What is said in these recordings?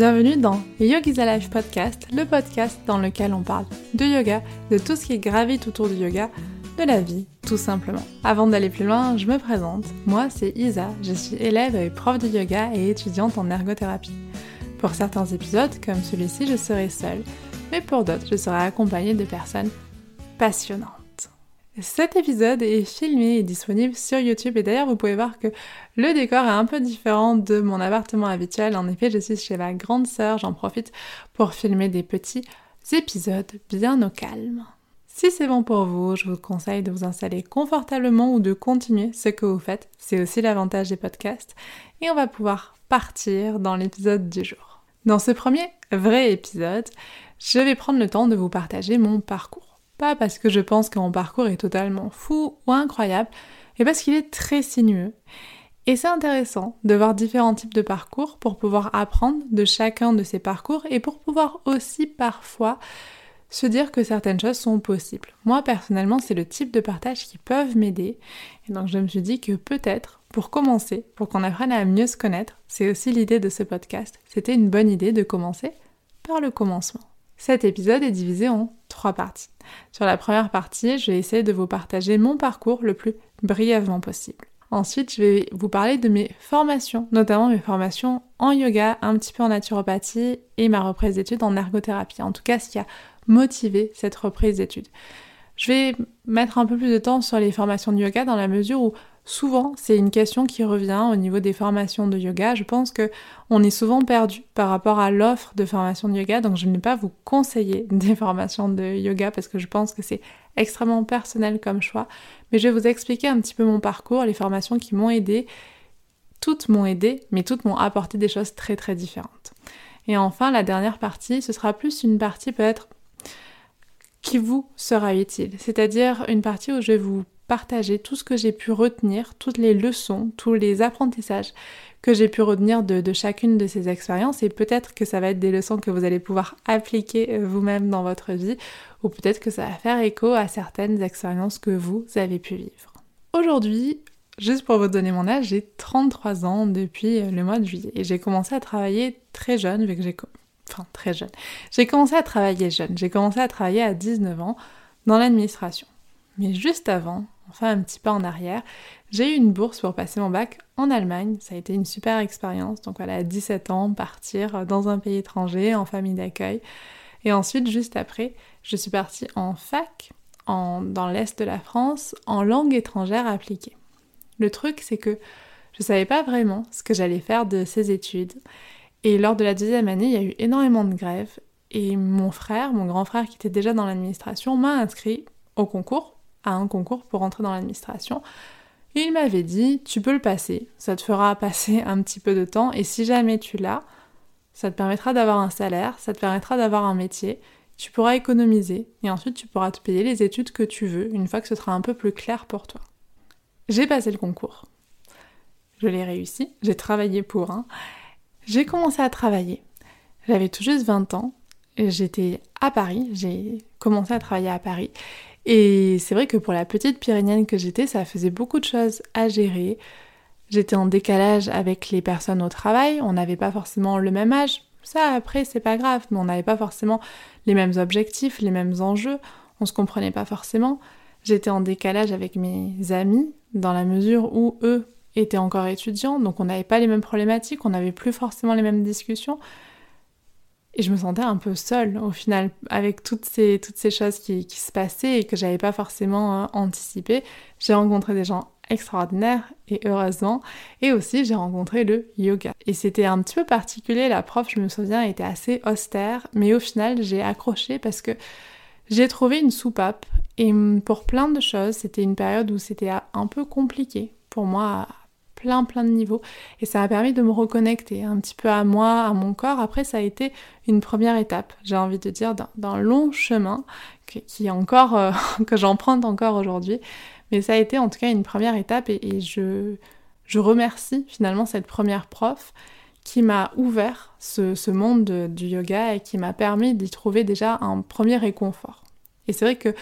Bienvenue dans Yogi's Alive Podcast, le podcast dans lequel on parle de yoga, de tout ce qui gravite autour du yoga, de la vie, tout simplement. Avant d'aller plus loin, je me présente. Moi, c'est Isa, je suis élève et prof de yoga et étudiante en ergothérapie. Pour certains épisodes, comme celui-ci, je serai seule, mais pour d'autres, je serai accompagnée de personnes passionnantes. Cet épisode est filmé et disponible sur YouTube et d'ailleurs vous pouvez voir que le décor est un peu différent de mon appartement habituel. En effet, je suis chez ma grande sœur, j'en profite pour filmer des petits épisodes bien au calme. Si c'est bon pour vous, je vous conseille de vous installer confortablement ou de continuer ce que vous faites. C'est aussi l'avantage des podcasts. Et on va pouvoir partir dans l'épisode du jour. Dans ce premier vrai épisode, je vais prendre le temps de vous partager mon parcours. Pas parce que je pense que mon parcours est totalement fou ou incroyable, mais parce qu'il est très sinueux. Et c'est intéressant de voir différents types de parcours pour pouvoir apprendre de chacun de ces parcours et pour pouvoir aussi parfois se dire que certaines choses sont possibles. Moi personnellement, c'est le type de partage qui peuvent m'aider. Et donc je me suis dit que peut-être, pour commencer, pour qu'on apprenne à mieux se connaître, c'est aussi l'idée de ce podcast. C'était une bonne idée de commencer par le commencement. Cet épisode est divisé en trois parties. Sur la première partie, je vais essayer de vous partager mon parcours le plus brièvement possible. Ensuite, je vais vous parler de mes formations, notamment mes formations en yoga, un petit peu en naturopathie et ma reprise d'études en ergothérapie. En tout cas, ce qui a motivé cette reprise d'études. Je vais mettre un peu plus de temps sur les formations de yoga dans la mesure où souvent c'est une question qui revient au niveau des formations de yoga. Je pense que on est souvent perdu par rapport à l'offre de formation de yoga, donc je ne vais pas vous conseiller des formations de yoga parce que je pense que c'est extrêmement personnel comme choix. Mais je vais vous expliquer un petit peu mon parcours, les formations qui m'ont aidé. Toutes m'ont aidé, mais toutes m'ont apporté des choses très très différentes. Et enfin, la dernière partie, ce sera plus une partie peut-être qui vous sera utile. C'est-à-dire une partie où je vais vous partager tout ce que j'ai pu retenir, toutes les leçons, tous les apprentissages que j'ai pu retenir de, chacune de ces expériences et peut-être que ça va être des leçons que vous allez pouvoir appliquer euh, vous-même dans votre vie ou peut-être que ça va faire écho à certaines expériences que vous avez pu vivre. Aujourd'hui, juste pour vous donner mon âge, j'ai 33 ans depuis euh, le mois de juillet et j'ai commencé à travailler très jeune vu que j'ai enfin très jeune. J'ai commencé à travailler jeune, j'ai commencé à travailler à 19 ans dans l'administration. Mais juste avant, enfin un petit peu en arrière, j'ai eu une bourse pour passer mon bac en Allemagne. Ça a été une super expérience. Donc voilà, à 17 ans, partir dans un pays étranger, en famille d'accueil. Et ensuite, juste après, je suis partie en fac, en, dans l'est de la France, en langue étrangère appliquée. Le truc, c'est que je savais pas vraiment ce que j'allais faire de ces études. Et lors de la deuxième année, il y a eu énormément de grèves. Et mon frère, mon grand frère qui était déjà dans l'administration, m'a inscrit au concours, à un concours pour entrer dans l'administration. Il m'avait dit, tu peux le passer, ça te fera passer un petit peu de temps, et si jamais tu l'as, ça te permettra d'avoir un salaire, ça te permettra d'avoir un métier, tu pourras économiser, et ensuite tu pourras te payer les études que tu veux, une fois que ce sera un peu plus clair pour toi. J'ai passé le concours. Je l'ai réussi, j'ai travaillé pour un, j'ai commencé à travailler. J'avais tout juste 20 ans. J'étais à Paris. J'ai commencé à travailler à Paris. Et c'est vrai que pour la petite pyrénéenne que j'étais, ça faisait beaucoup de choses à gérer. J'étais en décalage avec les personnes au travail. On n'avait pas forcément le même âge. Ça, après, c'est pas grave. Mais on n'avait pas forcément les mêmes objectifs, les mêmes enjeux. On se comprenait pas forcément. J'étais en décalage avec mes amis dans la mesure où eux était encore étudiant, donc on n'avait pas les mêmes problématiques, on n'avait plus forcément les mêmes discussions. Et je me sentais un peu seule au final, avec toutes ces, toutes ces choses qui, se passaient et que j'avais pas forcément euh, anticipé. J'ai rencontré des gens extraordinaires et heureusement. Et aussi j'ai rencontré le yoga. Et c'était un petit peu particulier, la prof, je me souviens, était assez austère, mais au final j'ai accroché parce que j'ai trouvé une soupape. Et pour plein de choses, c'était une période où c'était un peu compliqué pour moi plein plein de niveaux et ça a permis de me reconnecter un petit peu à moi, à mon corps. Après ça a été une première étape, j'ai envie de dire, d'un long chemin encore euh, que j'emprunte encore aujourd'hui, mais ça a été en tout cas une première étape et, je, je remercie finalement cette première prof qui m'a ouvert ce, monde du yoga et qui m'a permis d'y trouver déjà un premier réconfort. Et c'est vrai que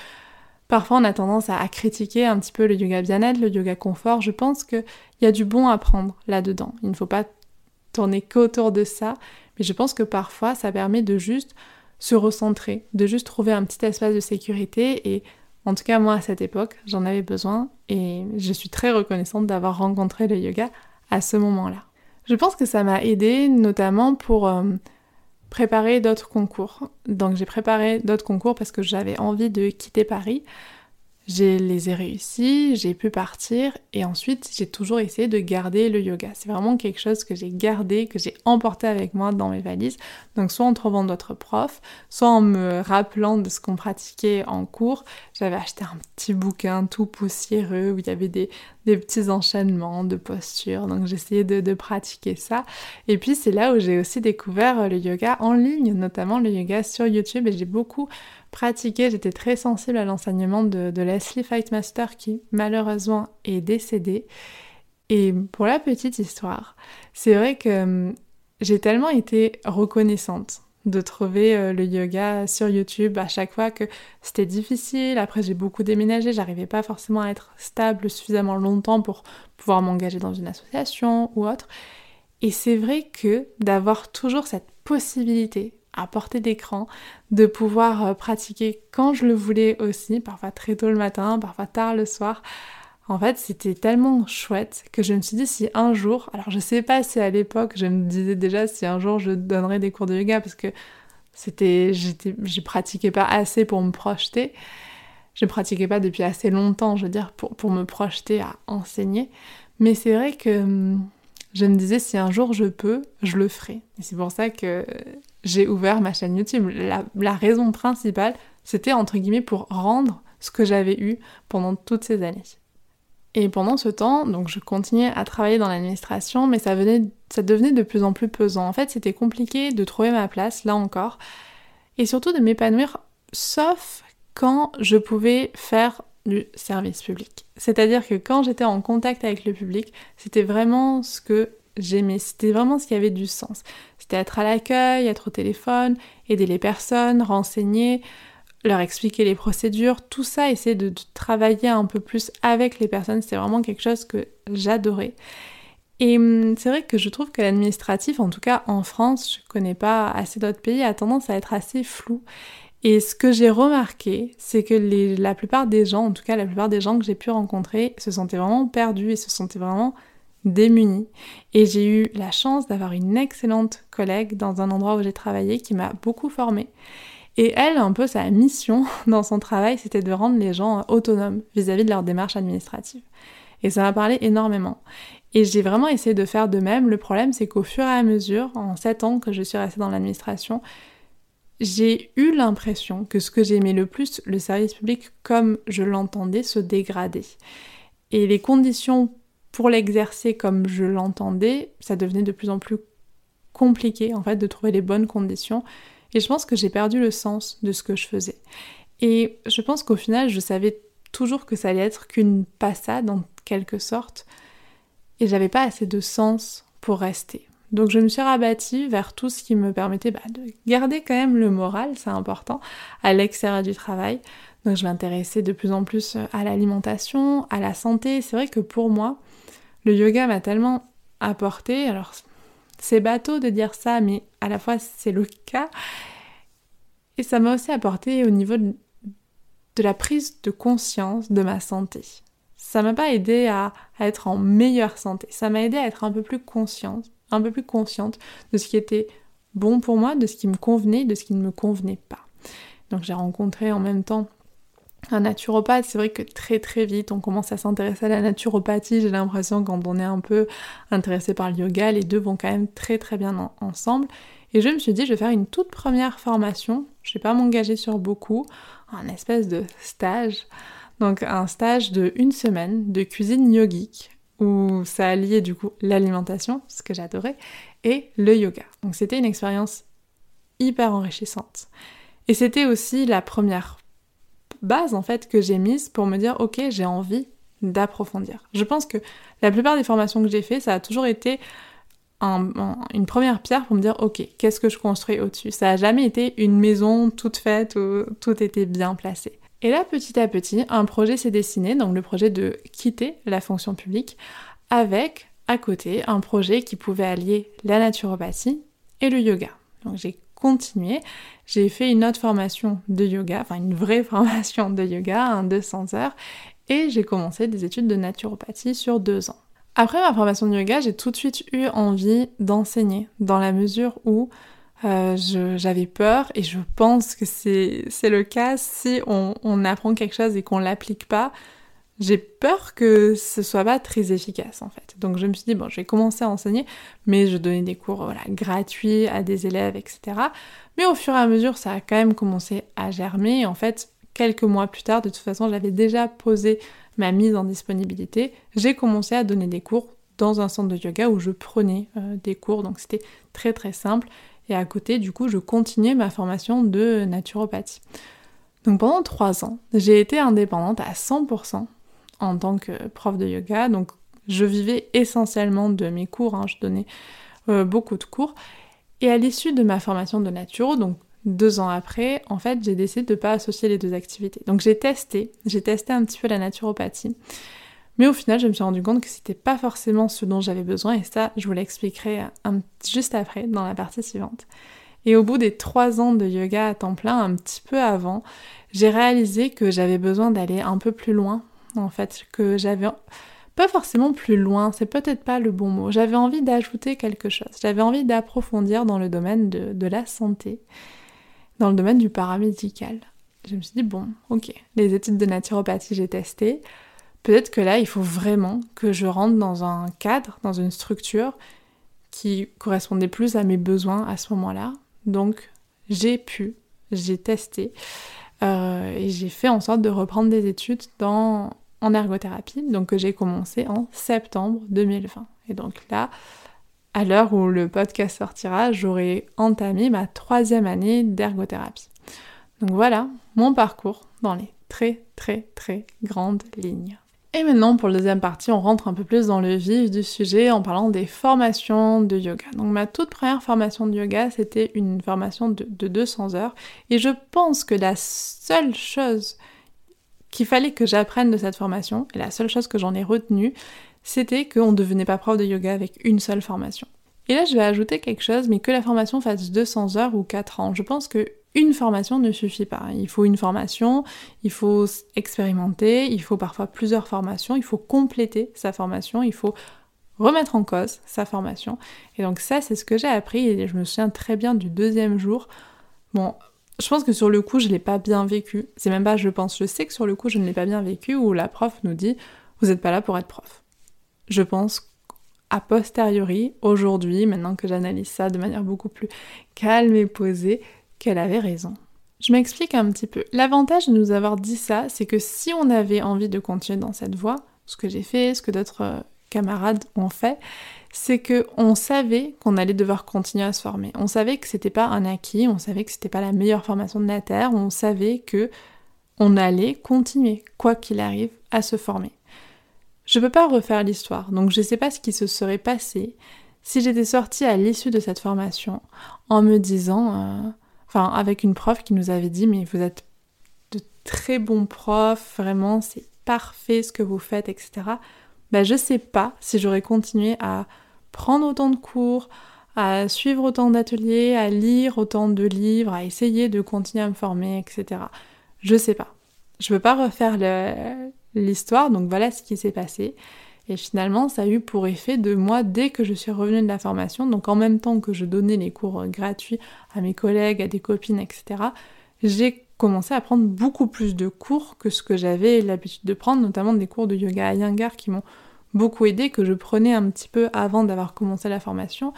Parfois, on a tendance à, critiquer un petit peu le yoga bien-être, le yoga confort. Je pense qu'il y a du bon à prendre là-dedans. Il ne faut pas tourner qu'autour de ça, mais je pense que parfois ça permet de juste se recentrer, de juste trouver un petit espace de sécurité et en tout cas moi à cette époque j'en avais besoin et je suis très reconnaissante d'avoir rencontré le yoga à ce moment-là. Je pense que ça m'a aidé notamment pour euh, préparer d'autres concours. Donc j'ai préparé d'autres concours parce que j'avais envie de quitter Paris je les ai réussis, j'ai pu partir et ensuite j'ai toujours essayé de garder le yoga. C'est vraiment quelque chose que j'ai gardé, que j'ai emporté avec moi dans mes valises. Donc soit en trouvant d'autres profs, soit en me rappelant de ce qu'on pratiquait en cours. J'avais acheté un petit bouquin tout poussiéreux où il y avait des, petits enchaînements de postures. Donc j'essayais de, de pratiquer ça. Et puis c'est là où j'ai aussi découvert le yoga en ligne, notamment le yoga sur YouTube et j'ai beaucoup j'étais très sensible à l'enseignement de, Leslie Fightmaster qui malheureusement est décédée. Et pour la petite histoire, c'est vrai que hum, j'ai tellement été reconnaissante de trouver euh, le yoga sur YouTube à chaque fois que c'était difficile. Après, j'ai beaucoup déménagé, j'arrivais pas forcément à être stable suffisamment longtemps pour pouvoir m'engager dans une association ou autre. Et c'est vrai que d'avoir toujours cette possibilité à portée d'écran, de pouvoir euh, pratiquer quand je le voulais aussi, parfois très tôt le matin, parfois tard le soir. En fait, c'était tellement chouette que je me suis dit si un jour, alors je sais pas si à l'époque je me disais déjà si un jour je donnerais des cours de yoga parce que c'était, je pratiquais pas assez pour me projeter. Je pratiquais pas depuis assez longtemps, je veux dire, pour, pour me projeter à enseigner. Mais c'est vrai que hum, je me disais si un jour je peux, je le ferai. Et c'est pour ça que j'ai ouvert ma chaîne YouTube. La, raison principale, c'était entre guillemets pour rendre ce que j'avais eu pendant toutes ces années. Et pendant ce temps, donc je continuais à travailler dans l'administration, mais ça, ça devenait de plus en plus pesant. En fait, c'était compliqué de trouver ma place, là encore, et surtout de m'épanouir, sauf quand je pouvais faire du service public. C'est-à-dire que quand j'étais en contact avec le public, c'était vraiment ce que j'aimais, c'était vraiment ce qui avait du sens. C'était être à l'accueil, être au téléphone, aider les personnes, renseigner, leur expliquer les procédures, tout ça, essayer de, travailler un peu plus avec les personnes, c'était vraiment quelque chose que j'adorais. Et hum, c'est vrai que je trouve que l'administratif, en tout cas en France, je connais pas assez d'autres pays, a tendance à être assez flou. Et ce que j'ai remarqué, c'est que la plupart des gens, en tout cas la plupart des gens que j'ai pu rencontrer, se sentaient vraiment perdus et se sentaient vraiment démunis. Et j'ai eu la chance d'avoir une excellente collègue dans un endroit où j'ai travaillé qui m'a beaucoup formée. Et elle, un peu sa mission dans son travail, c'était de rendre les gens autonomes vis-à-vis de leur démarche administrative. Et ça m'a parlé énormément. Et j'ai vraiment essayé de faire de même. Le problème, c'est qu'au fur et à mesure, en 7 ans que je suis restée dans l'administration, j'ai eu l'impression que ce que j'aimais le plus, le service public comme je l'entendais, se dégradait. Et les conditions pour l'exercer comme je l'entendais, ça devenait de plus en plus compliqué en fait de trouver les bonnes conditions. Et je pense que j'ai perdu le sens de ce que je faisais. Et je pense qu'au final, je savais toujours que ça allait être qu'une passade en quelque sorte. Et j'avais pas assez de sens pour rester. Donc je me suis rabattie vers tout ce qui me permettait bah, de garder quand même le moral, c'est important, à l'extérieur du travail. Donc je m'intéressais de plus en plus à l'alimentation, à la santé. C'est vrai que pour moi, le yoga m'a tellement apporté, alors c'est bateau de dire ça, mais à la fois c'est le cas. Et ça m'a aussi apporté au niveau de, la prise de conscience de ma santé. Ça m'a pas aidé à, à être en meilleure santé, ça m'a aidé à être un peu plus consciente un peu plus consciente de ce qui était bon pour moi, de ce qui me convenait, de ce qui ne me convenait pas. Donc j'ai rencontré en même temps un naturopathe, c'est vrai que très très vite on commence à s'intéresser à la naturopathie, j'ai l'impression quand on est un peu intéressé par le yoga, les deux vont quand même très très bien ensemble. Et je me suis dit je vais faire une toute première formation, je vais pas m'engager sur beaucoup, un espèce de stage. Donc un stage de une semaine de cuisine yogique où ça alliait du coup l'alimentation, ce que j'adorais, et le yoga. Donc c'était une expérience hyper enrichissante. Et c'était aussi la première base en fait que j'ai mise pour me dire ok j'ai envie d'approfondir. Je pense que la plupart des formations que j'ai fait, ça a toujours été une première pierre pour me dire ok qu'est-ce que je construis au-dessus? Ça a jamais été une maison toute faite où tout était bien placé. Et là, petit à petit, un projet s'est dessiné, donc le projet de quitter la fonction publique, avec à côté un projet qui pouvait allier la naturopathie et le yoga. Donc j'ai continué, j'ai fait une autre formation de yoga, enfin une vraie formation de yoga, un 200 heures, et j'ai commencé des études de naturopathie sur deux ans. Après ma formation de yoga, j'ai tout de suite eu envie d'enseigner, dans la mesure où euh, j'avais peur, et je pense que c'est le cas si on, on apprend quelque chose et qu'on l'applique pas, j'ai peur que ce soit pas très efficace en fait. Donc je me suis dit, bon, je vais commencer à enseigner, mais je donnais des cours voilà, gratuits à des élèves, etc. Mais au fur et à mesure, ça a quand même commencé à germer. en fait, quelques mois plus tard, de toute façon, j'avais déjà posé ma mise en disponibilité. J'ai commencé à donner des cours dans un centre de yoga où je prenais euh, des cours, donc c'était très très simple. Et à côté, du coup, je continuais ma formation de naturopathie. Donc pendant trois ans, j'ai été indépendante à 100% en tant que prof de yoga. Donc je vivais essentiellement de mes cours, hein. je donnais euh, beaucoup de cours. Et à l'issue de ma formation de naturo, donc deux ans après, en fait, j'ai décidé de ne pas associer les deux activités. Donc j'ai testé, j'ai testé un petit peu la naturopathie. Mais au final, je me suis rendu compte que c'était pas forcément ce dont j'avais besoin, et ça, je vous l'expliquerai juste après, dans la partie suivante. Et au bout des trois ans de yoga à temps plein, un petit peu avant, j'ai réalisé que j'avais besoin d'aller un peu plus loin en fait, que j'avais pas forcément plus loin, c'est peut-être pas le bon mot. J'avais envie d'ajouter quelque chose. J'avais envie d'approfondir dans le domaine de, la santé, dans le domaine du paramédical. Je me suis dit, bon, ok, les études de naturopathie, j'ai testé. Peut-être que là, il faut vraiment que je rentre dans un cadre, dans une structure qui correspondait plus à mes besoins à ce moment-là. Donc, j'ai pu, j'ai testé euh, et j'ai fait en sorte de reprendre des études dans, en ergothérapie, donc que j'ai commencé en septembre 2020. Et donc là, à l'heure où le podcast sortira, j'aurai entamé ma troisième année d'ergothérapie. Donc voilà mon parcours dans les très très très grandes lignes. Et maintenant, pour la deuxième partie, on rentre un peu plus dans le vif du sujet en parlant des formations de yoga. Donc ma toute première formation de yoga, c'était une formation de, 200 heures. Et je pense que la seule chose qu'il fallait que j'apprenne de cette formation, et la seule chose que j'en ai retenue, c'était qu'on ne devenait pas prof de yoga avec une seule formation. Et là, je vais ajouter quelque chose, mais que la formation fasse 200 heures ou 4 ans. Je pense que une formation ne suffit pas. Il faut une formation, il faut expérimenter, il faut parfois plusieurs formations, il faut compléter sa formation, il faut remettre en cause sa formation. Et donc ça, c'est ce que j'ai appris et je me souviens très bien du deuxième jour. Bon, je pense que sur le coup, je l'ai pas bien vécu. C'est même pas je pense, je sais que sur le coup, je ne l'ai pas bien vécu où la prof nous dit "Vous n'êtes pas là pour être prof." Je pense a posteriori, aujourd'hui, maintenant que j'analyse ça de manière beaucoup plus calme et posée, qu'elle avait raison. Je m'explique un petit peu. L'avantage de nous avoir dit ça, c'est que si on avait envie de continuer dans cette voie, ce que j'ai fait, ce que d'autres euh, camarades ont fait, c'est que on savait qu'on allait devoir continuer à se former. On savait que c'était pas un acquis, on savait que c'était pas la meilleure formation de la terre, on savait que on allait continuer, quoi qu'il arrive, à se former. Je peux pas refaire l'histoire, donc je sais pas ce qui se serait passé si j'étais sortie à l'issue de cette formation en me disant euh, enfin avec une prof qui nous avait dit mais vous êtes de très bons profs, vraiment c'est parfait ce que vous faites, etc. Ben je sais pas si j'aurais continué à prendre autant de cours, à suivre autant d'ateliers, à lire autant de livres, à essayer de continuer à me former, etc. Je sais pas. Je veux pas refaire l'histoire, donc voilà ce qui s'est passé. Et finalement, ça a eu pour effet de moi, dès que je suis revenue de la formation, donc en même temps que je donnais les cours gratuits à mes collègues, à des copines, etc., j'ai commencé à prendre beaucoup plus de cours que ce que j'avais l'habitude de prendre, notamment des cours de yoga à Yangar qui m'ont beaucoup aidé, que je prenais un petit peu avant d'avoir commencé la formation,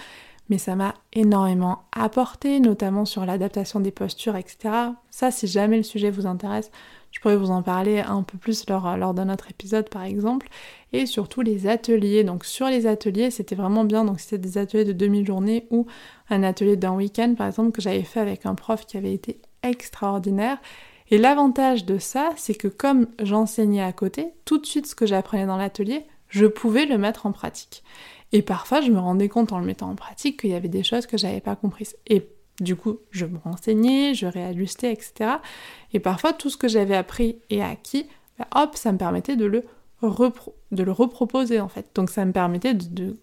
mais ça m'a énormément apporté, notamment sur l'adaptation des postures, etc. Ça, si jamais le sujet vous intéresse, je pourrais vous en parler un peu plus lors, lors d'un autre épisode par exemple. Et surtout les ateliers. Donc sur les ateliers, c'était vraiment bien. Donc c'était des ateliers de demi-journée ou un atelier d'un week-end par exemple que j'avais fait avec un prof qui avait été extraordinaire. Et l'avantage de ça, c'est que comme j'enseignais à côté, tout de suite ce que j'apprenais dans l'atelier, je pouvais le mettre en pratique. Et parfois, je me rendais compte en le mettant en pratique qu'il y avait des choses que j'avais pas comprises. Et du coup, je me renseignais, je réajustais, etc. Et parfois, tout ce que j'avais appris et acquis, bah, hop, ça me permettait de le, de le reproposer en fait. Donc ça me permettait de,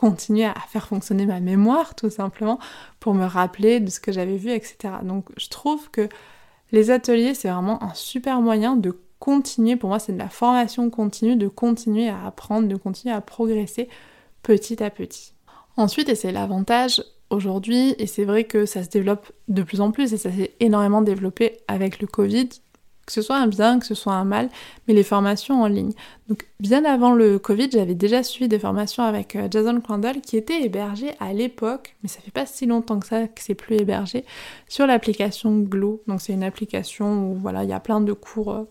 continuer à faire fonctionner ma mémoire tout simplement, pour me rappeler de ce que j'avais vu, etc. Donc je trouve que les ateliers, c'est vraiment un super moyen de continuer, pour moi c'est de la formation continue, de continuer à apprendre, de continuer à progresser petit à petit. Ensuite, et c'est l'avantage aujourd'hui, et c'est vrai que ça se développe de plus en plus, et ça s'est énormément développé avec le Covid, que ce soit un bien, que ce soit un mal, mais les formations en ligne. Donc bien avant le Covid, j'avais déjà suivi des formations avec euh, Jason Crandall qui était hébergé à l'époque, mais ça fait pas si longtemps que ça que c'est plus hébergé, sur l'application Glow. Donc c'est une application où voilà, il y a plein de cours. Euh,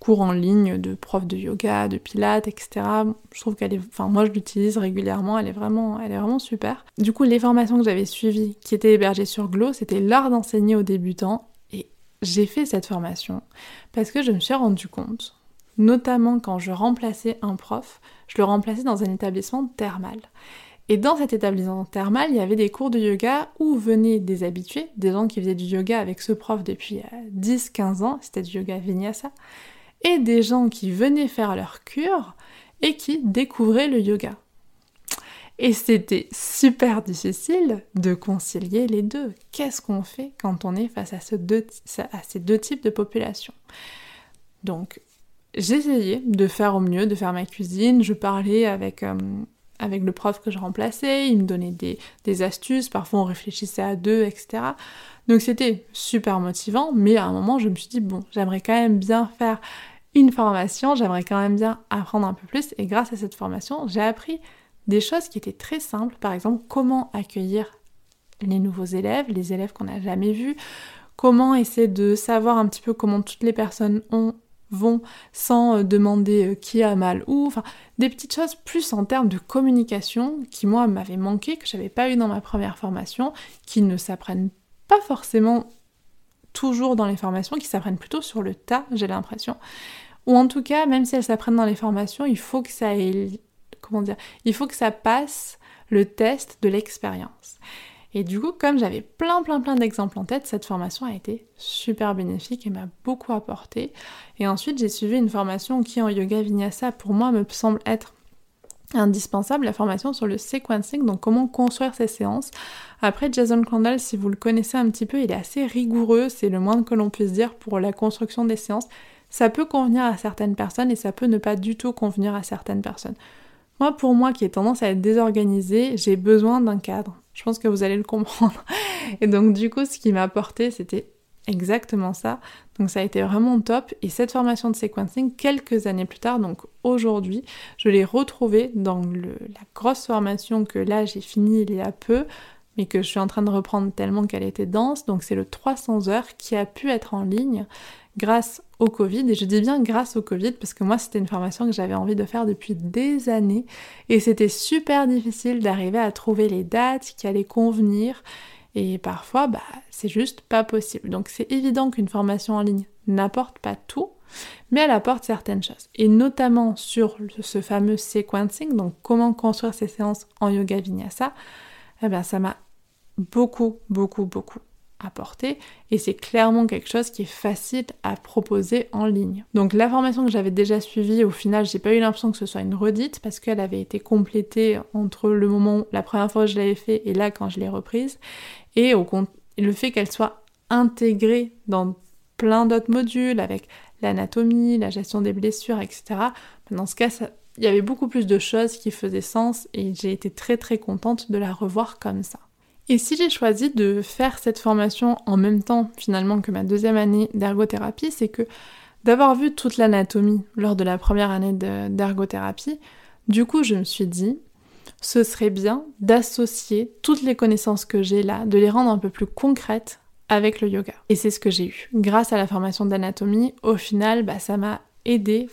cours en ligne de profs de yoga, de pilates, etc. Je trouve qu'elle est, enfin moi je l'utilise régulièrement, elle est vraiment, elle est vraiment super. Du coup, les formations que j'avais suivies, qui étaient hébergées sur Glow, c'était l'art d'enseigner aux débutants j'ai fait cette formation parce que je me suis rendu compte, notamment quand je remplaçais un prof, je le remplaçais dans un établissement thermal. Et dans cet établissement thermal, il y avait des cours de yoga où venaient des habitués, des gens qui faisaient du yoga avec ce prof depuis 10-15 euh, ans, c'était du yoga vinyasa, et des gens qui venaient faire leur cure et qui découvraient le yoga. Et c'était super difficile de concilier les deux. Qu'est-ce qu'on fait quand on est face à, ces deux types de population Donc, j'essayais de faire au mieux, de faire ma cuisine. Je parlais avec, euh, avec le prof que je remplaçais, il me donnait des, des astuces, parfois on réfléchissait à deux, etc. Donc c'était super motivant, mais à un moment je me suis dit, bon, j'aimerais quand même bien faire une formation, j'aimerais quand même bien apprendre un peu plus, et grâce à cette formation, j'ai appris des choses qui étaient très simples, par exemple comment accueillir les nouveaux élèves, les élèves qu'on n'a jamais vus, comment essayer de savoir un petit peu comment toutes les personnes ont, vont sans euh, demander euh, qui a mal où, enfin des petites choses plus en termes de communication qui moi m'avaient manqué, que j'avais pas eu dans ma première formation, qui ne s'apprennent pas forcément toujours dans les formations, qui s'apprennent plutôt sur le tas, j'ai l'impression. Ou en tout cas, même si elles s'apprennent dans les formations, il faut que ça ait comment dire, il faut que ça passe le test de l'expérience. Et du coup, comme j'avais plein plein plein d'exemples en tête, cette formation a été super bénéfique et m'a beaucoup apporté. Et ensuite, j'ai suivi une formation qui en yoga vinyasa pour moi me semble être indispensable, la formation sur le sequencing, donc comment construire ces séances. Après, Jason Crandall, si vous le connaissez un petit peu, il est assez rigoureux, c'est le moins que l'on puisse dire pour la construction des séances. Ça peut convenir à certaines personnes et ça peut ne pas du tout convenir à certaines personnes. Moi, pour moi qui ai tendance à être désorganisée, j'ai besoin d'un cadre. Je pense que vous allez le comprendre. Et donc, du coup, ce qui m'a apporté, c'était exactement ça. Donc, ça a été vraiment top. Et cette formation de sequencing, quelques années plus tard, donc aujourd'hui, je l'ai retrouvée dans la grosse formation que là, j'ai fini il y a peu mais que je suis en train de reprendre tellement qu'elle était dense. Donc c'est le 300 heures qui a pu être en ligne grâce au Covid. Et je dis bien grâce au Covid parce que moi c'était une formation que j'avais envie de faire depuis des années et c'était super difficile d'arriver à trouver les dates qui allaient convenir. Et parfois, bah, c'est juste pas possible. Donc c'est évident qu'une formation en ligne n'apporte pas tout, mais elle apporte certaines choses. Et notamment sur ce fameux sequencing, donc comment construire ces séances en yoga vinyasa, eh bien ça m'a beaucoup, beaucoup, beaucoup apporté et c'est clairement quelque chose qui est facile à proposer en ligne. Donc la formation que j'avais déjà suivie, au final, j'ai pas eu l'impression que ce soit une redite parce qu'elle avait été complétée entre le moment la première fois que je l'avais fait et là quand je l'ai reprise et au le fait qu'elle soit intégrée dans plein d'autres modules avec l'anatomie, la gestion des blessures, etc. Dans ce cas, il y avait beaucoup plus de choses qui faisaient sens et j'ai été très très contente de la revoir comme ça. Et si j'ai choisi de faire cette formation en même temps finalement que ma deuxième année d'ergothérapie, c'est que d'avoir vu toute l'anatomie lors de la première année d'ergothérapie, du coup je me suis dit, ce serait bien d'associer toutes les connaissances que j'ai là, de les rendre un peu plus concrètes avec le yoga. Et c'est ce que j'ai eu. Grâce à la formation d'anatomie, au final, bah, ça m'a aidé.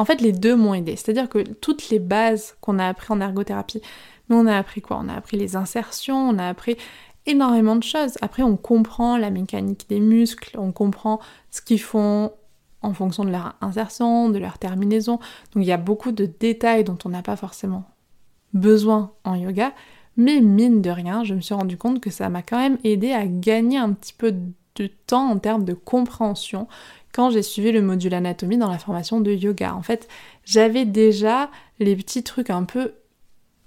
En fait, les deux m'ont aidé. C'est-à-dire que toutes les bases qu'on a appris en ergothérapie, mais on a appris quoi? On a appris les insertions, on a appris énormément de choses. Après, on comprend la mécanique des muscles, on comprend ce qu'ils font en fonction de leur insertion, de leur terminaison. Donc il y a beaucoup de détails dont on n'a pas forcément besoin en yoga. Mais mine de rien, je me suis rendu compte que ça m'a quand même aidé à gagner un petit peu de temps en termes de compréhension quand j'ai suivi le module anatomie dans la formation de yoga. En fait, j'avais déjà les petits trucs un peu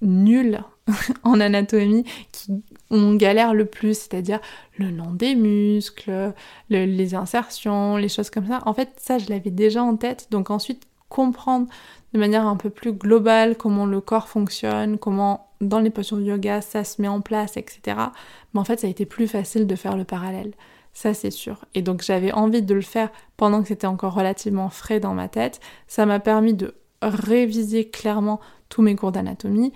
nuls en anatomie, qui on galère le plus, c'est-à-dire le nom des muscles, les insertions, les choses comme ça. En fait, ça, je l'avais déjà en tête. Donc ensuite, comprendre de manière un peu plus globale comment le corps fonctionne, comment dans les postures de yoga ça se met en place, etc. Mais en fait, ça a été plus facile de faire le parallèle. Ça, c'est sûr. Et donc, j'avais envie de le faire pendant que c'était encore relativement frais dans ma tête. Ça m'a permis de réviser clairement tous mes cours d'anatomie.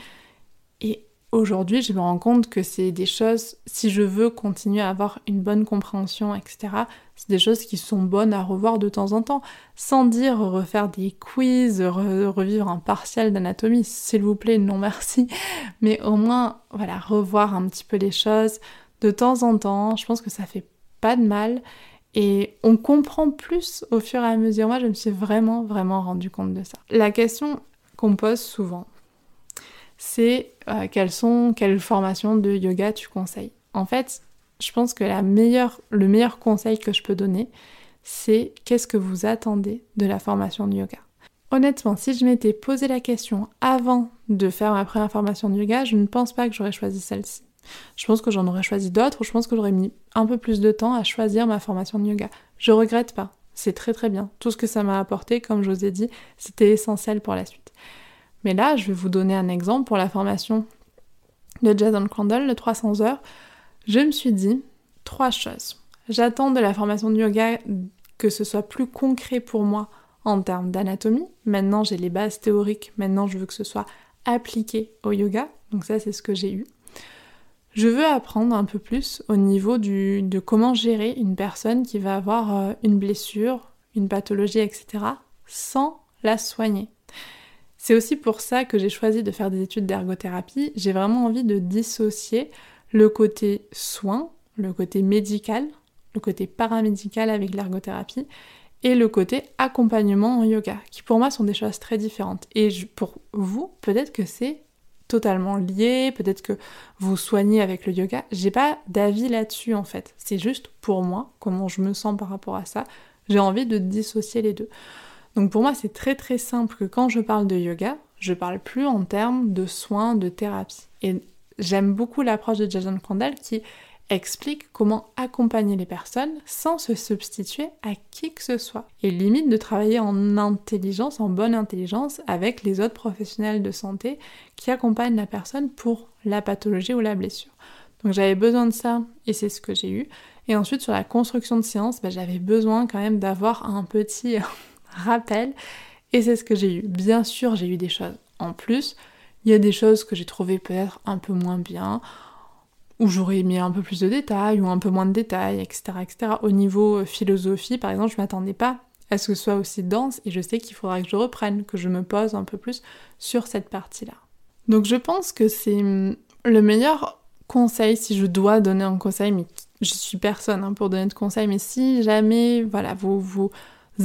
Et aujourd'hui, je me rends compte que c'est des choses, si je veux continuer à avoir une bonne compréhension, etc., c'est des choses qui sont bonnes à revoir de temps en temps, sans dire refaire des quiz, revivre un partiel d'anatomie, s'il vous plaît, non merci, mais au moins, voilà, revoir un petit peu les choses de temps en temps, je pense que ça fait pas de mal, et on comprend plus au fur et à mesure. Moi, je me suis vraiment, vraiment rendu compte de ça. La question qu'on pose souvent, c'est euh, quelles sont, quelles formations de yoga tu conseilles? En fait, je pense que la meilleure, le meilleur conseil que je peux donner, c'est qu'est-ce que vous attendez de la formation de yoga? Honnêtement, si je m'étais posé la question avant de faire ma première formation de yoga, je ne pense pas que j'aurais choisi celle-ci. Je pense que j'en aurais choisi d'autres, je pense que j'aurais mis un peu plus de temps à choisir ma formation de yoga. Je regrette pas, c'est très très bien. Tout ce que ça m'a apporté, comme je vous ai dit, c'était essentiel pour la suite. Mais là, je vais vous donner un exemple pour la formation de Jason Crandall, de 300 heures. Je me suis dit trois choses. J'attends de la formation de yoga que ce soit plus concret pour moi en termes d'anatomie. Maintenant, j'ai les bases théoriques. Maintenant, je veux que ce soit appliqué au yoga. Donc ça, c'est ce que j'ai eu. Je veux apprendre un peu plus au niveau de comment gérer une personne qui va avoir euh, une blessure, une pathologie, etc., sans la soigner. C'est aussi pour ça que j'ai choisi de faire des études d'ergothérapie. J'ai vraiment envie de dissocier le côté soin, le côté médical, le côté paramédical avec l'ergothérapie et le côté accompagnement en yoga, qui pour moi sont des choses très différentes. Et pour vous, peut-être que c'est totalement lié, peut-être que vous soignez avec le yoga. J'ai pas d'avis là-dessus en fait. C'est juste pour moi, comment je me sens par rapport à ça. J'ai envie de dissocier les deux. Donc pour moi, c'est très très simple que quand je parle de yoga, je parle plus en termes de soins, de thérapie. Et j'aime beaucoup l'approche de Jason Crandall qui explique comment accompagner les personnes sans se substituer à qui que ce soit. Et limite de travailler en intelligence, en bonne intelligence avec les autres professionnels de santé qui accompagnent la personne pour la pathologie ou la blessure. Donc j'avais besoin de ça et c'est ce que j'ai eu. Et ensuite sur la construction de séance, bah, j'avais besoin quand même d'avoir un petit rappel. Et c'est ce que j'ai eu. Bien sûr, j'ai eu des choses en plus. Il y a des choses que j'ai trouvées peut-être un peu moins bien, où j'aurais mis un peu plus de détails, ou un peu moins de détails, etc. etc. Au niveau euh, philosophie, par exemple, je m'attendais pas à ce que ce soit aussi dense, et je sais qu'il faudra que je reprenne, que je me pose un peu plus sur cette partie-là. Donc je pense que c'est hum, le meilleur conseil, si je dois donner un conseil, mais je suis personne hein, pour donner de conseils, mais si jamais, voilà, vous vous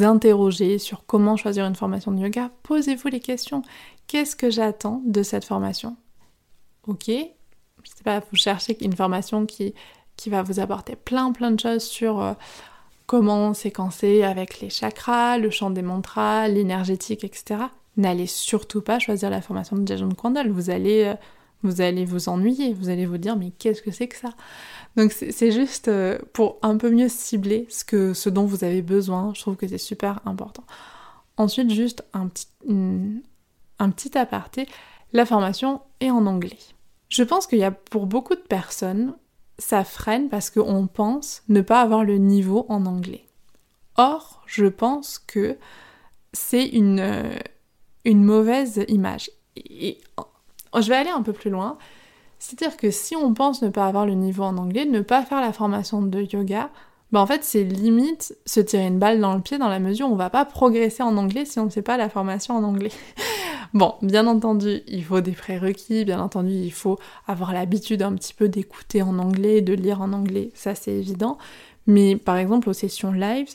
interroger sur comment choisir une formation de yoga, posez-vous les questions. Qu'est-ce que j'attends de cette formation? Ok, je sais pas, vous cherchez une formation qui, qui va vous apporter plein plein de choses sur euh, comment séquencer avec les chakras, le chant des mantras, l'énergétique, etc. N'allez surtout pas choisir la formation de Jason Kwandal. Vous allez, euh, vous allez vous ennuyer, vous allez vous dire mais qu'est-ce que c'est que ça? Donc c'est juste euh, pour un peu mieux cibler ce, que, ce dont vous avez besoin. Je trouve que c'est super important. Ensuite, juste un petit, un petit aparté, la formation est en anglais. Je pense qu'il y a pour beaucoup de personnes, ça freine parce qu'on pense ne pas avoir le niveau en anglais. Or, je pense que c'est une, euh, mauvaise image. Et, je vais aller un peu plus loin. C'est-à-dire que si on pense ne pas avoir le niveau en anglais, ne pas faire la formation de yoga, bah en fait c'est limite se tirer une balle dans le pied dans la mesure où on va pas progresser en anglais si on ne fait pas la formation en anglais. bon, bien entendu, il faut des prérequis, bien entendu, il faut avoir l'habitude un petit peu d'écouter en anglais, de lire en anglais, ça c'est évident. Mais par exemple aux sessions live,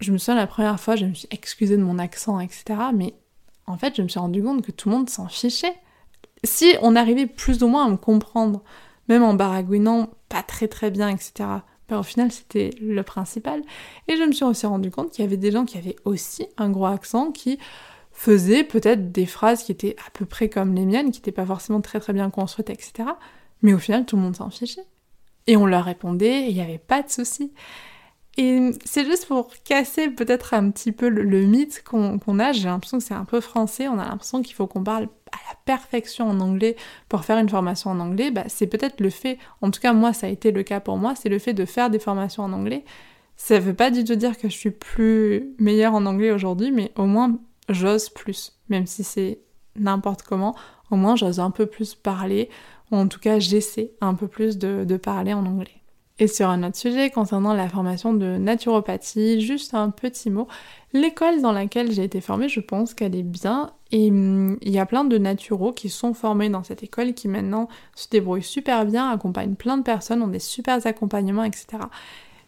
je me souviens la première fois, je me suis excusée de mon accent, etc. Mais en fait, je me suis rendu compte que tout le monde s'en fichait si on arrivait plus ou moins à me comprendre, même en baragouinant pas très très bien, etc., ben, au final c'était le principal. Et je me suis aussi rendu compte qu'il y avait des gens qui avaient aussi un gros accent qui faisait peut-être des phrases qui étaient à peu près comme les miennes, qui n'étaient pas forcément très très bien construites, etc. Mais au final, tout le monde s'en fichait. Et on leur répondait il n'y avait pas de souci. Et c'est juste pour casser peut-être un petit peu le, mythe qu'on a. J'ai l'impression que c'est un peu français. On a l'impression qu'il faut qu'on parle à la perfection en anglais pour faire une formation en anglais. Bah, c'est peut-être le fait, en tout cas moi ça a été le cas pour moi, c'est le fait de faire des formations en anglais. Ça veut pas du tout dire que je suis plus meilleure en anglais aujourd'hui, mais au moins j'ose plus. Même si c'est n'importe comment, au moins j'ose un peu plus parler, ou en tout cas j'essaie un peu plus de parler en anglais. Et sur un autre sujet concernant la formation de naturopathie, juste un petit mot. L'école dans laquelle j'ai été formée, je pense qu'elle est bien. Et hum, il y a plein de naturaux qui sont formés dans cette école qui maintenant se débrouillent super bien, accompagnent plein de personnes, ont des super accompagnements, etc.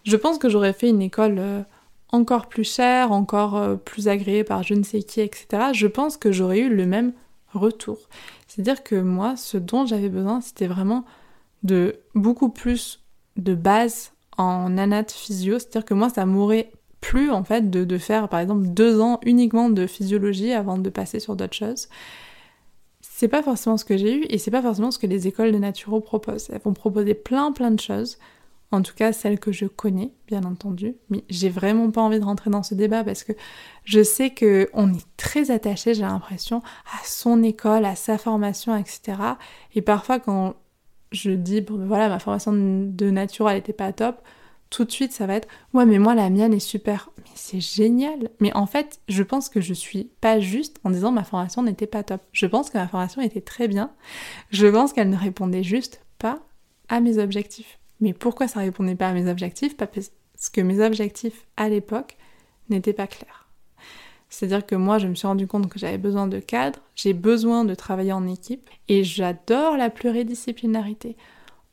Je pense que j'aurais fait une école euh, encore plus chère, encore euh, plus agréée par je ne sais qui, etc. Je pense que j'aurais eu le même retour. C'est-à-dire que moi, ce dont j'avais besoin, c'était vraiment de beaucoup plus de base en anat physio, c'est-à-dire que moi ça m'aurait plu en fait de, faire par exemple deux ans uniquement de physiologie avant de passer sur d'autres choses. C'est pas forcément ce que j'ai eu et c'est pas forcément ce que les écoles de naturo proposent. Elles vont proposer plein plein de choses, en tout cas celles que je connais bien entendu, mais j'ai vraiment pas envie de rentrer dans ce débat parce que je sais que on est très attaché, j'ai l'impression, à son école, à sa formation, etc. Et parfois quand je dis, ben voilà, ma formation de nature, elle était pas top, tout de suite, ça va être, ouais, mais moi, la mienne est super. Mais c'est génial. Mais en fait, je pense que je suis pas juste en disant ma formation n'était pas top. Je pense que ma formation était très bien. Je pense qu'elle ne répondait juste pas à mes objectifs. Mais pourquoi ça répondait pas à mes objectifs? Parce que mes objectifs à l'époque n'étaient pas clairs. C'est-à-dire que moi, je me suis rendu compte que j'avais besoin de cadre, j'ai besoin de travailler en équipe, et j'adore la pluridisciplinarité.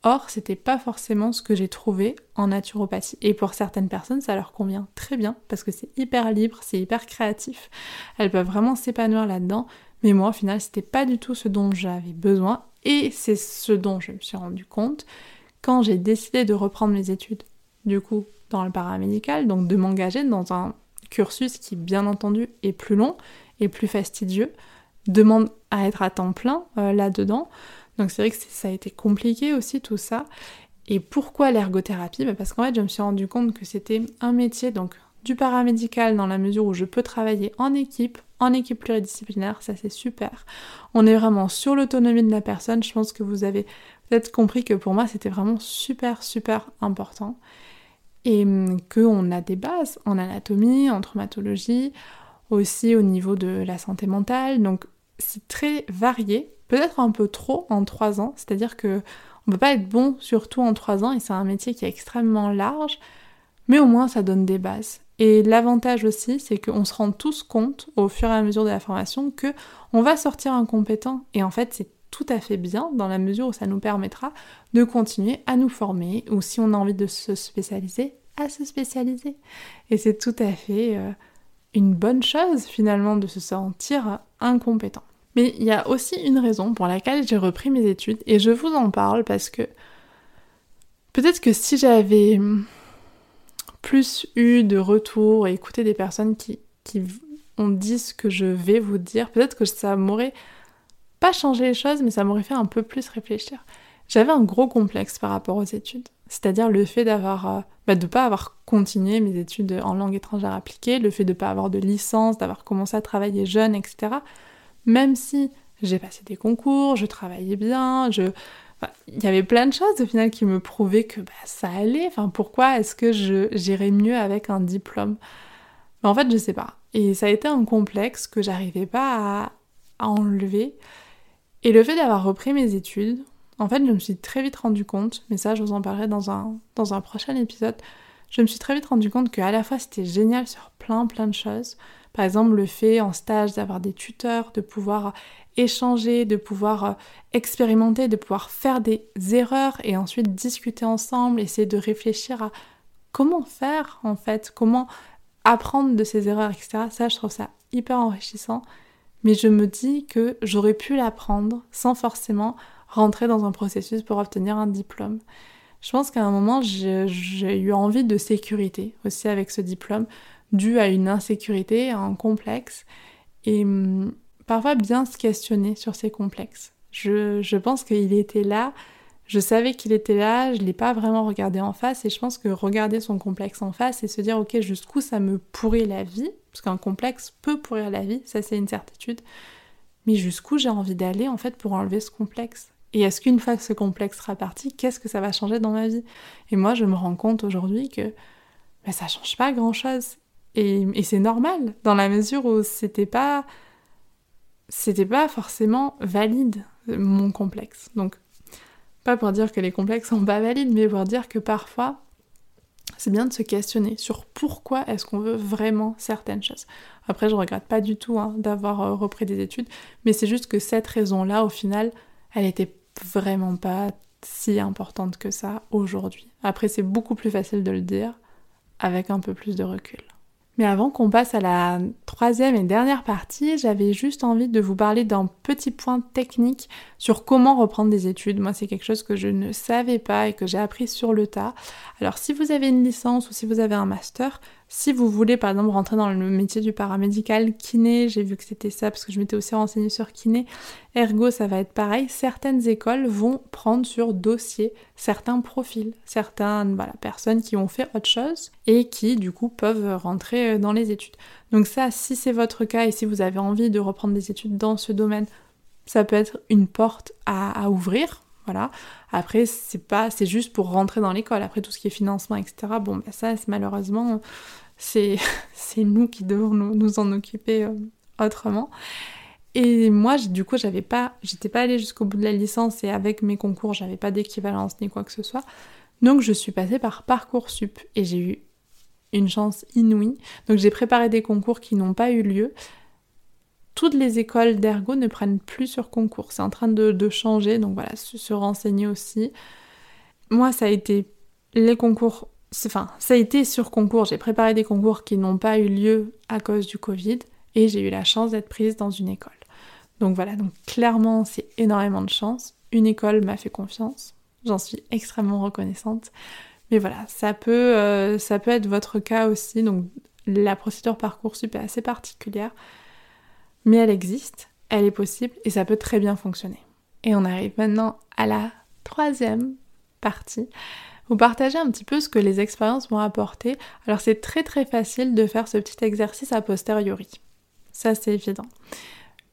Or, c'était pas forcément ce que j'ai trouvé en naturopathie. Et pour certaines personnes, ça leur convient très bien, parce que c'est hyper libre, c'est hyper créatif. Elles peuvent vraiment s'épanouir là-dedans. Mais moi, au final, c'était pas du tout ce dont j'avais besoin, et c'est ce dont je me suis rendu compte quand j'ai décidé de reprendre mes études. Du coup, dans le paramédical, donc de m'engager dans un cursus qui, bien entendu, est plus long et plus fastidieux, demande à être à temps plein euh, là-dedans. Donc c'est vrai que ça a été compliqué aussi tout ça. Et pourquoi l'ergothérapie? Bah, Parce qu'en fait, je me suis rendu compte que c'était un métier, donc du paramédical dans la mesure où je peux travailler en équipe, en équipe pluridisciplinaire, ça c'est super. On est vraiment sur l'autonomie de la personne, je pense que vous avez peut-être compris que pour moi c'était vraiment super super important et hum, qu'on a des bases en anatomie, en traumatologie, aussi au niveau de la santé mentale. Donc c'est très varié, peut-être un peu trop en trois ans, c'est-à-dire que on peut pas être bon surtout en trois ans et c'est un métier qui est extrêmement large, mais au moins ça donne des bases. Et l'avantage aussi, c'est qu'on se rend tous compte au fur et à mesure de la formation que on va sortir incompétent et en fait c'est tout à fait bien dans la mesure où ça nous permettra de continuer à nous former ou si on a envie de se spécialiser, à se spécialiser. Et c'est tout à fait euh, une bonne chose finalement de se sentir incompétent. Mais il y a aussi une raison pour laquelle j'ai repris mes études et je vous en parle parce que peut-être que si j'avais plus eu de retours et écouté des personnes qui, qui ont dit ce que je vais vous dire, peut-être que ça m'aurait pas changer les choses, mais ça m'aurait fait un peu plus réfléchir. J'avais un gros complexe par rapport aux études, c'est-à-dire le fait d'avoir, euh, bah, de pas avoir continué mes études en langue étrangère appliquée, le fait de pas avoir de licence, d'avoir commencé à travailler jeune, etc. Même si j'ai passé des concours, je travaillais bien, je, il y avait plein de choses au final qui me prouvaient que bah, ça allait. Pourquoi est-ce que j'irais mieux avec un diplôme? Mais en fait, je sais pas. Et ça a été un complexe que j'arrivais pas à enlever. Et le fait d'avoir repris mes études, en fait, je me suis très vite rendu compte, mais ça, je vous en parlerai dans un, dans un prochain épisode, je me suis très vite rendu compte qu'à la fois c'était génial sur plein plein de choses. Par exemple, le fait en stage d'avoir des tuteurs, de pouvoir échanger, de pouvoir euh, expérimenter, de pouvoir faire des erreurs et ensuite discuter ensemble, essayer de réfléchir à comment faire en fait, comment apprendre de ces erreurs, etc. Ça, je trouve ça hyper enrichissant mais je me dis que j'aurais pu l'apprendre sans forcément rentrer dans un processus pour obtenir un diplôme. Je pense qu'à un moment, j'ai eu envie de sécurité aussi avec ce diplôme, dû à une insécurité, un complexe. et hum, parfois bien se questionner sur ses complexes. Je, je pense qu'il était là, je savais qu'il était là, je ne l'ai pas vraiment regardé en face et je pense que regarder son complexe en face et se dire ok jusqu'où ça me pourrit la vie, parce qu'un complexe peut pourrir la vie, ça c'est une certitude, mais jusqu'où j'ai envie d'aller en fait pour enlever ce complexe? Et est-ce qu'une fois que ce complexe sera parti, qu'est-ce que ça va changer dans ma vie? Et moi je me rends compte aujourd'hui que ben, ça change pas grand chose. Et, et c'est normal, dans la mesure où c'était pas c'était pas forcément valide mon complexe. Donc pas pour dire que les complexes sont pas valides, mais pour dire que parfois, c'est bien de se questionner sur pourquoi est-ce qu'on veut vraiment certaines choses. Après, je regrette pas du tout hein, d'avoir euh, repris des études, mais c'est juste que cette raison-là, au final, elle était vraiment pas si importante que ça aujourd'hui. Après, c'est beaucoup plus facile de le dire avec un peu plus de recul. Mais avant qu'on passe à la troisième et dernière partie, j'avais juste envie de vous parler d'un petit point technique sur comment reprendre des études. Moi, c'est quelque chose que je ne savais pas et que j'ai appris sur le tas. Alors, si vous avez une licence ou si vous avez un master, si vous voulez par exemple rentrer dans le métier du paramédical, kiné, j'ai vu que c'était ça parce que je m'étais aussi renseignée sur kiné, ergo ça va être pareil, certaines écoles vont prendre sur dossier certains profils, certaines personnes qui ont fait autre chose et qui du coup peuvent rentrer euh, dans les études. Donc ça, si c'est votre cas et si vous avez envie de reprendre des études dans ce domaine, ça peut être une porte à, ouvrir, voilà. Après, c'est pas, c'est juste pour rentrer dans l'école. Après, tout ce qui est financement, etc. Bon, bah ça, malheureusement, c'est nous qui devons nous, en occuper euh, autrement. Et moi, du coup, j'avais pas, j'étais pas allée jusqu'au bout de la licence et avec mes concours, j'avais pas d'équivalence ni quoi que ce soit. Donc, je suis passée par Parcoursup et j'ai eu une chance inouïe. Donc, j'ai préparé des concours qui n'ont pas eu lieu. Toutes les écoles d'ergo ne prennent plus sur concours. C'est en train de, de, changer, donc voilà, se renseigner aussi. Moi, ça a été les concours enfin, ça a été sur concours. J'ai préparé des concours qui n'ont pas eu lieu à cause du Covid et j'ai eu la chance d'être prise dans une école. Donc voilà, donc clairement, c'est énormément de chance. Une école m'a fait confiance. J'en suis extrêmement reconnaissante. Mais voilà, ça peut, euh, ça peut être votre cas aussi. Donc la procédure Parcoursup est assez particulière, mais elle existe, elle est possible et ça peut très bien fonctionner. Et on arrive maintenant à la troisième partie vous partagez un petit peu ce que les expériences m'ont apporté. Alors c'est très très facile de faire ce petit exercice a posteriori. Ça c'est évident.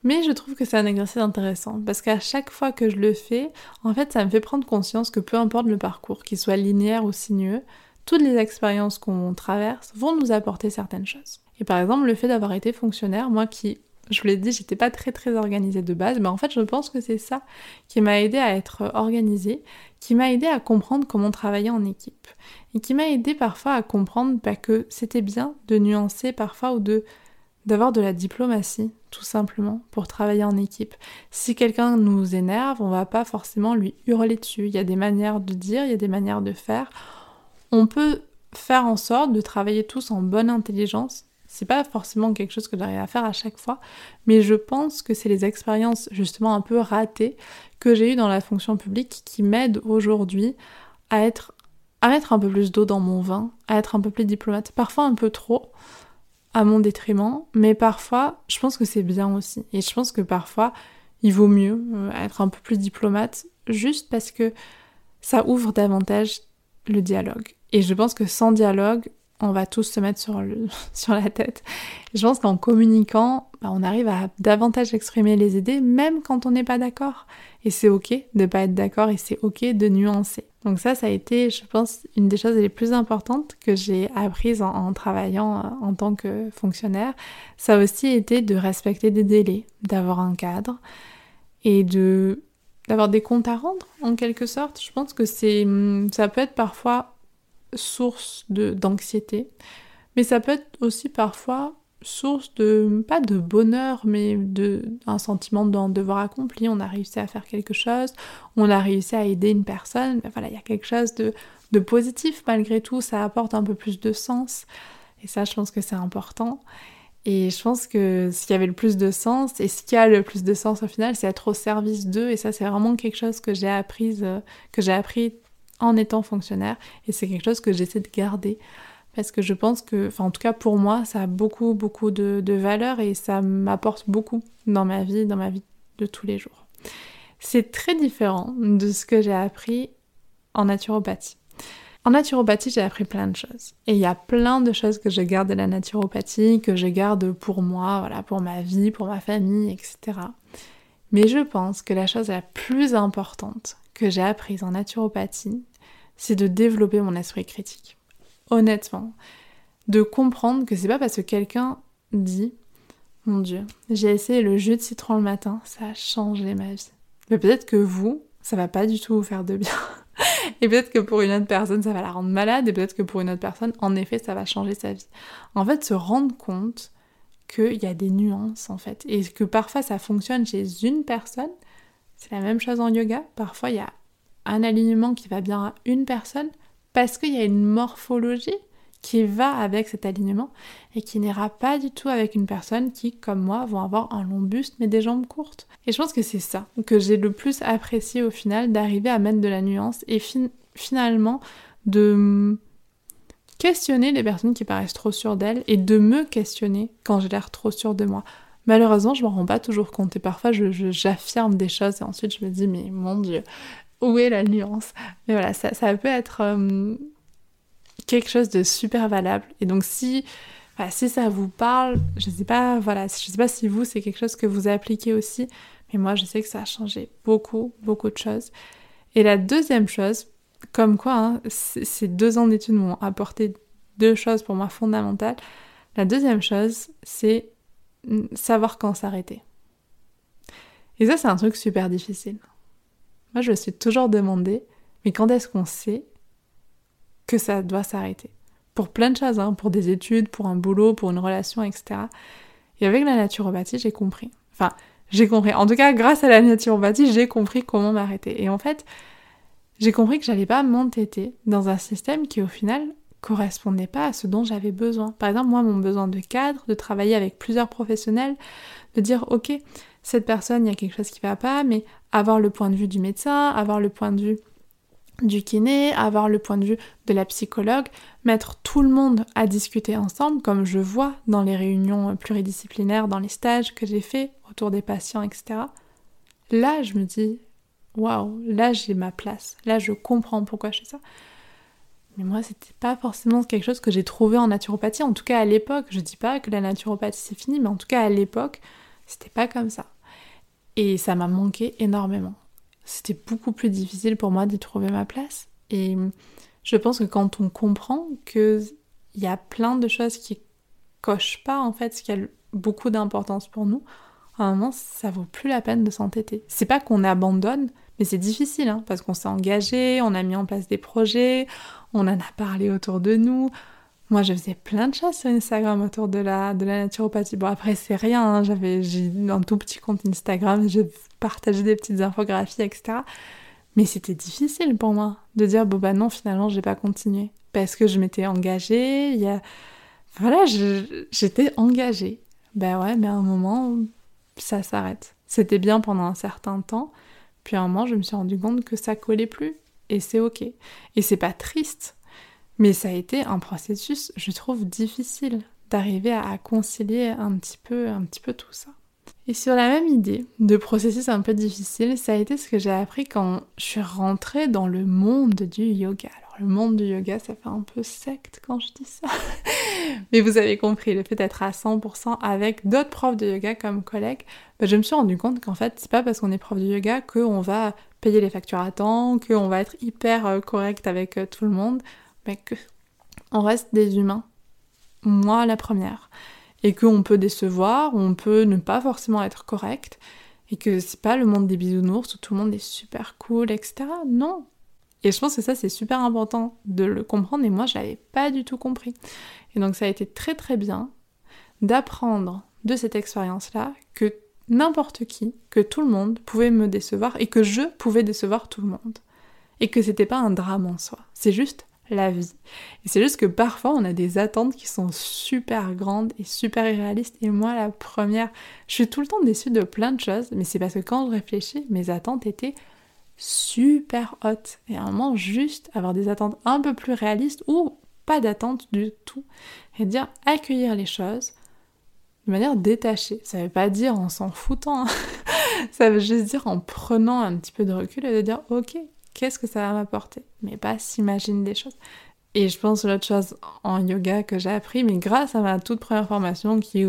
Mais je trouve que c'est un exercice intéressant parce qu'à chaque fois que je le fais, en fait, ça me fait prendre conscience que peu importe le parcours, qu'il soit linéaire ou sinueux, toutes les expériences qu'on traverse vont nous apporter certaines choses. Et par exemple, le fait d'avoir été fonctionnaire, moi qui je vous l'ai dit, j'étais pas très très organisée de base, mais en fait, je pense que c'est ça qui m'a aidé à être organisée, qui m'a aidé à comprendre comment travailler en équipe, et qui m'a aidé parfois à comprendre bah, que c'était bien de nuancer parfois ou de d'avoir de la diplomatie, tout simplement, pour travailler en équipe. Si quelqu'un nous énerve, on va pas forcément lui hurler dessus. Il y a des manières de dire, il y a des manières de faire. On peut faire en sorte de travailler tous en bonne intelligence c'est pas forcément quelque chose que j'arrive à faire à chaque fois, mais je pense que c'est les expériences justement un peu ratées que j'ai eues dans la fonction publique qui m'aident aujourd'hui à être à mettre un peu plus d'eau dans mon vin, à être un peu plus diplomate, parfois un peu trop à mon détriment, mais parfois je pense que c'est bien aussi. Et je pense que parfois il vaut mieux euh, être un peu plus diplomate juste parce que ça ouvre davantage le dialogue. Et je pense que sans dialogue, on va tous se mettre sur, sur la tête. je pense qu'en communiquant, bah, on arrive à davantage exprimer les idées, même quand on n'est pas d'accord. Et c'est ok de pas être d'accord et c'est ok de nuancer. Donc ça, ça a été, je pense, une des choses les plus importantes que j'ai apprises en, travaillant euh, en tant que fonctionnaire. Ça a aussi été de respecter des délais, d'avoir un cadre et de d'avoir des comptes à rendre en quelque sorte. Je pense que c'est ça peut être parfois source d'anxiété, mais ça peut être aussi parfois source de, pas de bonheur, mais de un sentiment d'un devoir accompli. On a réussi à faire quelque chose, on a réussi à aider une personne. Ben voilà, il y a quelque chose de, de positif malgré tout, ça apporte un peu plus de sens. Et ça, je pense que c'est important. Et je pense que ce qui avait le plus de sens, et ce qui a le plus de sens au final, c'est être au service d'eux. Et ça, c'est vraiment quelque chose que j'ai appris, euh, que j'ai appris en étant fonctionnaire et c'est quelque chose que j'essaie de garder parce que je pense que, enfin en tout cas pour moi, ça a beaucoup, beaucoup de, de valeur et ça m'apporte beaucoup dans ma vie, dans ma vie de tous les jours. C'est très différent de ce que j'ai appris en naturopathie. En naturopathie, j'ai appris plein de choses. Et il y a plein de choses que je garde de la naturopathie, que je garde pour moi, voilà, pour ma vie, pour ma famille, etc. Mais je pense que la chose la plus importante que j'ai apprise en naturopathie, c'est de développer mon esprit critique. Honnêtement, de comprendre que c'est pas parce que quelqu'un dit Mon Dieu, j'ai essayé le jus de citron le matin, ça a changé ma vie. Mais peut-être que vous, ça va pas du tout vous faire de bien. et peut-être que pour une autre personne, ça va la rendre malade, et peut-être que pour une autre personne, en effet, ça va changer sa vie. En fait, se rendre compte qu'il y a des nuances, en fait, et que parfois ça fonctionne chez une personne, c'est la même chose en yoga. Parfois, il y a un alignement qui va bien à une personne parce qu'il y a une morphologie qui va avec cet alignement et qui n'ira pas du tout avec une personne qui, comme moi, vont avoir un long buste mais des jambes courtes. Et je pense que c'est ça que j'ai le plus apprécié au final, d'arriver à mettre de la nuance et finalement de questionner les personnes qui paraissent trop sûres d'elles et de me questionner quand j'ai l'air trop sûre de moi. Malheureusement, je m'en rends pas toujours compte et parfois j'affirme des choses et ensuite je me dis mais mon dieu, où est la nuance Mais voilà, ça, peut être euh, quelque chose de super valable. Et donc si, si ça vous parle, je sais pas, voilà, je sais pas si vous, c'est quelque chose que vous appliquez aussi, mais moi, je sais que ça a changé beaucoup, beaucoup de choses. Et la deuxième chose, comme quoi, hein, ces deux ans d'études m'ont apporté deux choses pour moi fondamentales. La deuxième chose, c'est savoir quand s'arrêter. Et ça, c'est un truc super difficile. Moi, je me suis toujours demandé, mais quand est-ce qu'on sait que ça doit s'arrêter? Pour plein de choses, hein, pour des études, pour un boulot, pour une relation, etc. Et avec la naturopathie, j'ai compris. Enfin, j'ai compris. En tout cas, grâce à la naturopathie, j'ai compris comment m'arrêter. Et en fait, j'ai compris que j'allais pas m'entêter dans un système qui, au final, correspondait pas à ce dont j'avais besoin. Par exemple, moi, mon besoin de cadre, de travailler avec plusieurs professionnels, de dire, ok, cette personne, il y a quelque chose qui va pas, mais avoir le point de vue du médecin, avoir le point de vue du kiné, avoir le point de vue de la psychologue, mettre tout le monde à discuter ensemble, comme je vois dans les réunions pluridisciplinaires, dans les stages que j'ai fait autour des patients, etc. Là, je me dis, waouh, là j'ai ma place, là je comprends pourquoi je fais ça. Mais moi, c'était pas forcément quelque chose que j'ai trouvé en naturopathie, en tout cas à l'époque. Je dis pas que la naturopathie c'est fini, mais en tout cas à l'époque, c'était pas comme ça. Et ça m'a manqué énormément c'était beaucoup plus difficile pour moi d'y trouver ma place. Et je pense que quand on comprend qu'il y a plein de choses qui cochent pas, en fait, ce qui a beaucoup d'importance pour nous, à un moment, ça vaut plus la peine de s'entêter. C'est pas qu'on abandonne, mais c'est difficile, hein, parce qu'on s'est engagé, on a mis en place des projets, on en a parlé autour de nous, moi, je faisais plein de choses sur Instagram autour de la, de la naturopathie. Bon, après, c'est rien. Hein. J'avais, j'ai un tout petit compte Instagram, je partageais des petites infographies, etc. Mais c'était difficile pour moi de dire, bon, bah non, finalement, j'ai pas continué. Parce que je m'étais engagée, y a... Voilà, j'étais engagée. Ben ouais, mais à un moment, ça s'arrête. C'était bien pendant un certain temps, puis à un moment, je me suis rendu compte que ça collait plus. Et c'est ok. Et c'est pas triste mais ça a été un processus, je trouve, difficile d'arriver à, concilier un petit peu, un petit peu tout ça. Et sur la même idée de processus un peu difficile, ça a été ce que j'ai appris quand je suis rentrée dans le monde du yoga. Alors le monde du yoga, ça fait un peu secte quand je dis ça. Mais vous avez compris, le fait d'être à 100% avec d'autres profs de yoga comme collègues, bah, je me suis rendu compte qu'en fait, c'est pas parce qu'on est prof de yoga qu'on va payer les factures à temps, qu'on va être hyper euh, correct avec euh, tout le monde mais que on reste des humains. Moi, la première. Et qu'on peut décevoir, on peut ne pas forcément être correct, et que c'est pas le monde des bisounours où tout le monde est super cool, etc. Non. Et je pense que ça, c'est super important de le comprendre, et moi, je l'avais pas du tout compris. Et donc, ça a été très très bien d'apprendre de cette expérience-là que n'importe qui, que tout le monde pouvait me décevoir, et que je pouvais décevoir tout le monde. Et que c'était pas un drame en soi. C'est juste la vie. Et c'est juste que parfois on a des attentes qui sont super grandes et super irréalistes. Et moi, la première, je suis tout le temps déçue de plein de choses, mais c'est parce que quand je réfléchis, mes attentes étaient super hautes. Et à un moment, juste avoir des attentes un peu plus réalistes ou pas d'attente du tout. Et dire accueillir les choses de manière détachée. Ça veut pas dire en s'en foutant, hein. ça veut juste dire en prenant un petit peu de recul et de dire ok, qu'est-ce que ça va m'apporter? Mais pas s'imaginer des choses. Et je pense l'autre chose en yoga que j'ai appris, mais grâce à ma toute première formation qui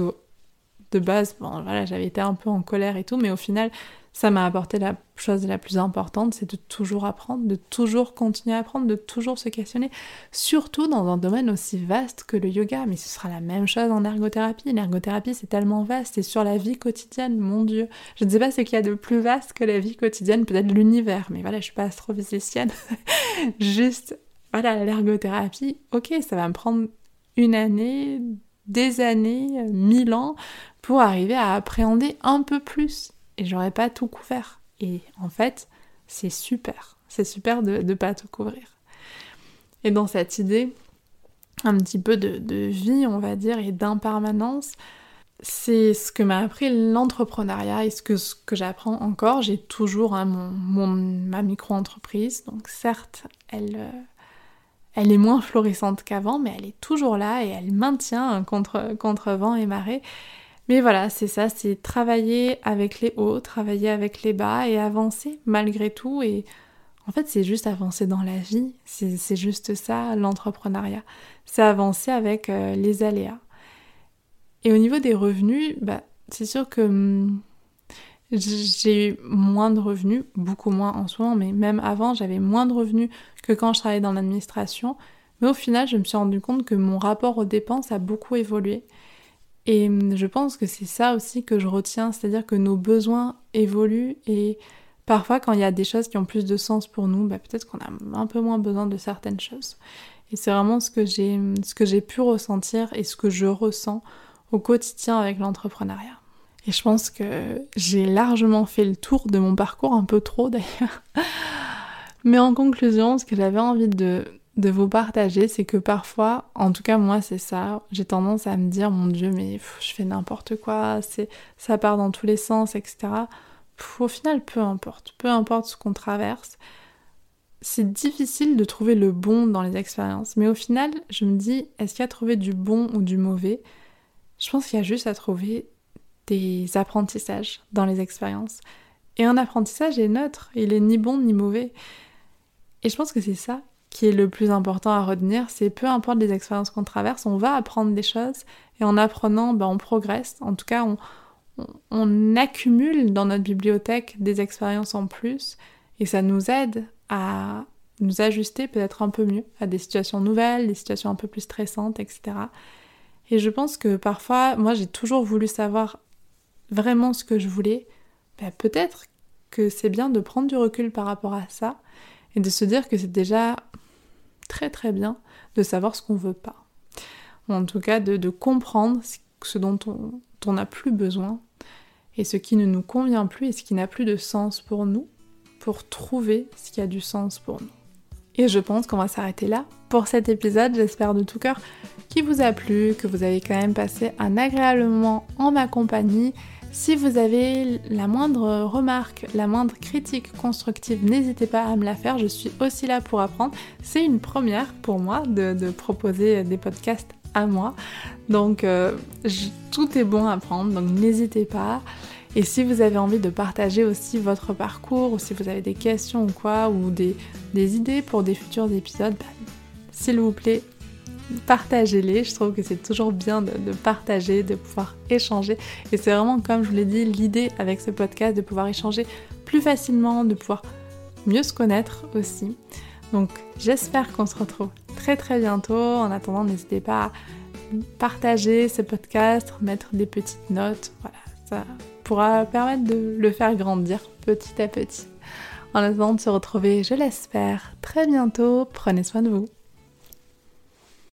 de base, bon voilà, j'avais été un peu en colère et tout, mais au final, ça m'a apporté la chose la plus importante, c'est de toujours apprendre, de toujours continuer à apprendre, de toujours se questionner, surtout dans un domaine aussi vaste que le yoga. Mais ce sera la même chose en ergothérapie. L'ergothérapie, c'est tellement vaste, c'est sur la vie quotidienne, mon Dieu. Je ne sais pas ce qu'il y a de plus vaste que la vie quotidienne, peut-être l'univers, mais voilà, je suis pas astrophysicienne. Juste, voilà, l'ergothérapie, ok, ça va me prendre une année, des années, mille ans pour arriver à appréhender un peu plus et j'aurais pas tout couvert. Et en fait, c'est super. C'est super de ne pas tout couvrir. Et dans cette idée, un petit peu de, vie, on va dire, et d'impermanence, c'est ce que m'a appris l'entrepreneuriat et ce que, j'apprends encore. J'ai toujours hein, mon, ma micro-entreprise, donc certes, elle, euh, elle est moins florissante qu'avant, mais elle est toujours là et elle maintient contre, vent et marée. Mais voilà, c'est ça, c'est travailler avec les hauts, travailler avec les bas et avancer malgré tout. Et en fait, c'est juste avancer dans la vie. C'est juste ça, l'entrepreneuriat. C'est avancer avec euh, les aléas. Et au niveau des revenus, bah, c'est sûr que hum, j'ai eu moins de revenus, beaucoup moins en ce moment, mais même avant, j'avais moins de revenus que quand je travaillais dans l'administration. Mais au final, je me suis rendu compte que mon rapport aux dépenses a beaucoup évolué. Et hum, je pense que c'est ça aussi que je retiens, c'est-à-dire que nos besoins évoluent et parfois quand il y a des choses qui ont plus de sens pour nous, bah, peut-être qu'on a un peu moins besoin de certaines choses. Et c'est vraiment ce que j'ai ce que j'ai pu ressentir et ce que je ressens au quotidien avec l'entrepreneuriat. Et je pense que j'ai largement fait le tour de mon parcours, un peu trop d'ailleurs. Mais en conclusion, ce que j'avais envie de, vous partager, c'est que parfois, en tout cas moi c'est ça, j'ai tendance à me dire mon dieu mais je fais n'importe quoi, ça part dans tous les sens, etc. au final, peu importe, peu importe ce qu'on traverse, c'est difficile de trouver le bon dans les expériences. Mais au final, je me dis, est-ce qu'il y a trouvé du bon ou du mauvais? Je pense qu'il y a juste à trouver des apprentissages dans les expériences. Et un apprentissage est neutre, il est ni bon ni mauvais. Et je pense que c'est ça qui est le plus important à retenir, c'est peu importe les expériences qu'on traverse, on va apprendre des choses et en apprenant, ben, on progresse. En tout cas, on, accumule dans notre bibliothèque des expériences en plus et ça nous aide à nous ajuster peut-être un peu mieux à des situations nouvelles, des situations un peu plus stressantes, etc. Et je pense que parfois, moi j'ai toujours voulu savoir vraiment ce que je voulais. Ben, peut-être que c'est bien de prendre du recul par rapport à ça et de se dire que c'est déjà très très bien de savoir ce qu'on veut pas. Ou en tout cas de, comprendre ce dont on n'a plus besoin et ce qui ne nous convient plus et ce qui n'a plus de sens pour nous pour trouver ce qui a du sens pour nous. Et je pense qu'on va s'arrêter là pour cet épisode. J'espère de tout cœur qu'il vous a plu, que vous avez quand même passé un agréable moment en ma compagnie si vous avez la moindre remarque, la moindre critique constructive, n'hésitez pas à me la faire, je suis aussi là pour apprendre. C'est une première pour moi de, proposer des podcasts à moi. Donc euh, tout est bon à prendre, donc n'hésitez pas. Et si vous avez envie de partager aussi votre parcours, ou si vous avez des questions ou quoi, ou des, idées pour des futurs épisodes, bah, s'il vous plaît, partagez-les. Je trouve que c'est toujours bien de, partager, de pouvoir échanger. Et c'est vraiment, comme je vous l'ai dit, l'idée avec ce podcast de pouvoir échanger plus facilement, de pouvoir mieux se connaître aussi. Donc j'espère qu'on se retrouve très très bientôt. En attendant, n'hésitez pas à partager ce podcast, mettre des petites notes. Voilà, ça pourra permettre de le faire grandir petit à petit. En attendant de se retrouver, je l'espère, très bientôt. Prenez soin de vous.